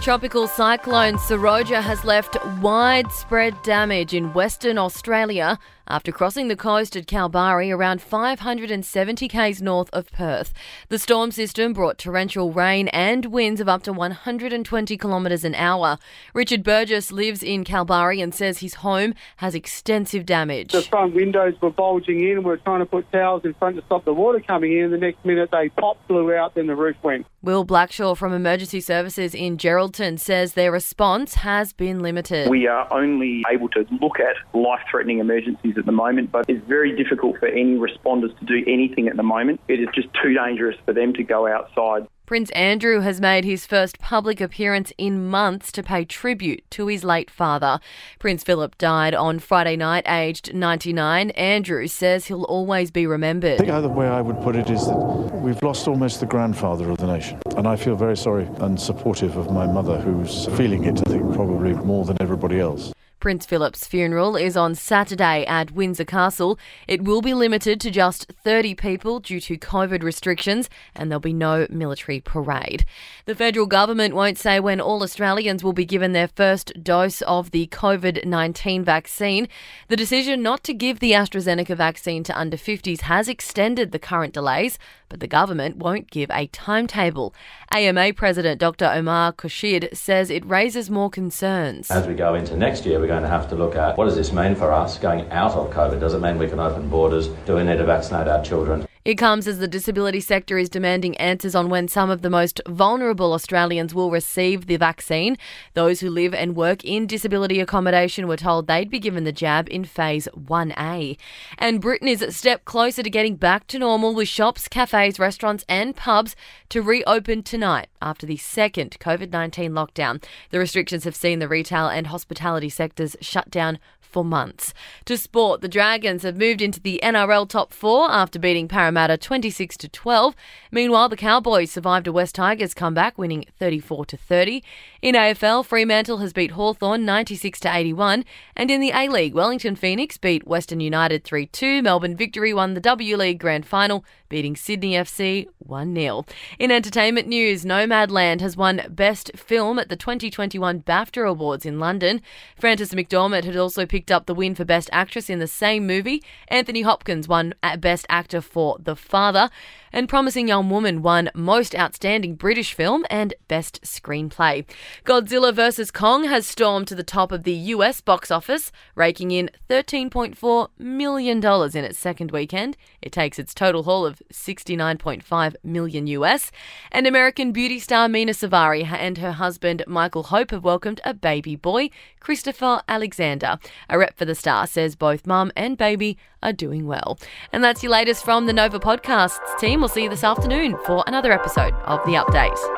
Tropical cyclone Seroja has left widespread damage in Western Australia after crossing the coast at Kalbarri around 570 k's north of Perth. The storm system brought torrential rain and winds of up to 120 kilometres an hour. Richard Burgess lives in Kalbarri and says his home has extensive damage. The front windows were bulging in. We were trying to put towels in front to stop the water coming in. The next minute they pop blew out, then the roof went. Will Blackshaw from Emergency Services in Geraldton says their response has been limited. We are only able to look at life threatening emergencies at the moment, but it's very difficult for any responders to do anything at the moment. It is just too dangerous for them to go outside. Prince Andrew has made his first public appearance in months to pay tribute to his late father. Prince Philip died on Friday night, aged 99. Andrew says he'll always be remembered. I The other way I would put it is that we've lost almost the grandfather of the nation. And I feel very sorry and supportive of my mother, who's feeling it, I think, probably more than everybody else. Prince Philip's funeral is on Saturday at Windsor Castle. It will be limited to just 30 people due to COVID restrictions, and there'll be no military parade. The federal government won't say when all Australians will be given their first dose of the COVID 19 vaccine. The decision not to give the AstraZeneca vaccine to under 50s has extended the current delays, but the government won't give a timetable. AMA President Dr. Omar Khorshid says it raises more concerns. As we go into next year, going to have to look at what does this mean for us going out of COVID? Does it mean we can open borders? Do we need to vaccinate our children? It comes as the disability sector is demanding answers on when some of the most vulnerable Australians will receive the vaccine. Those who live and work in disability accommodation were told they'd be given the jab in phase 1A. And Britain is a step closer to getting back to normal with shops, cafes, restaurants, and pubs to reopen tonight after the second COVID 19 lockdown. The restrictions have seen the retail and hospitality sectors shut down for months. To sport, the Dragons have moved into the NRL top four after beating Parramatta 26 to 12. Meanwhile, the Cowboys survived a Wests Tigers comeback, winning 34 to 30. In AFL, Fremantle has beat Hawthorn 96 to 81, and in the A League, Wellington Phoenix beat Western United 3 2. Melbourne Victory won the W League Grand Final, beating Sydney FC 1 0. In entertainment news, Nomadland has won Best Film at the 2021 BAFTA Awards in London. Frances McDormand had also picked up the win for Best Actress in the same movie. Anthony Hopkins won uh, Best Actor for The Father. And Promising Young Woman won Most Outstanding British Film and Best Screenplay. Godzilla vs. Kong has stormed to the top of the US box office, raking in $13.4 million in its second weekend. It takes its total haul of 69.5 million US. And American beauty star Mena Suvari and her husband Michael Hope have welcomed a baby boy, Christopher Alexander. A rep for the star says both mum and baby are doing well. And that's your latest from the Nova Podcasts team. We'll see you this afternoon for another episode of The Update.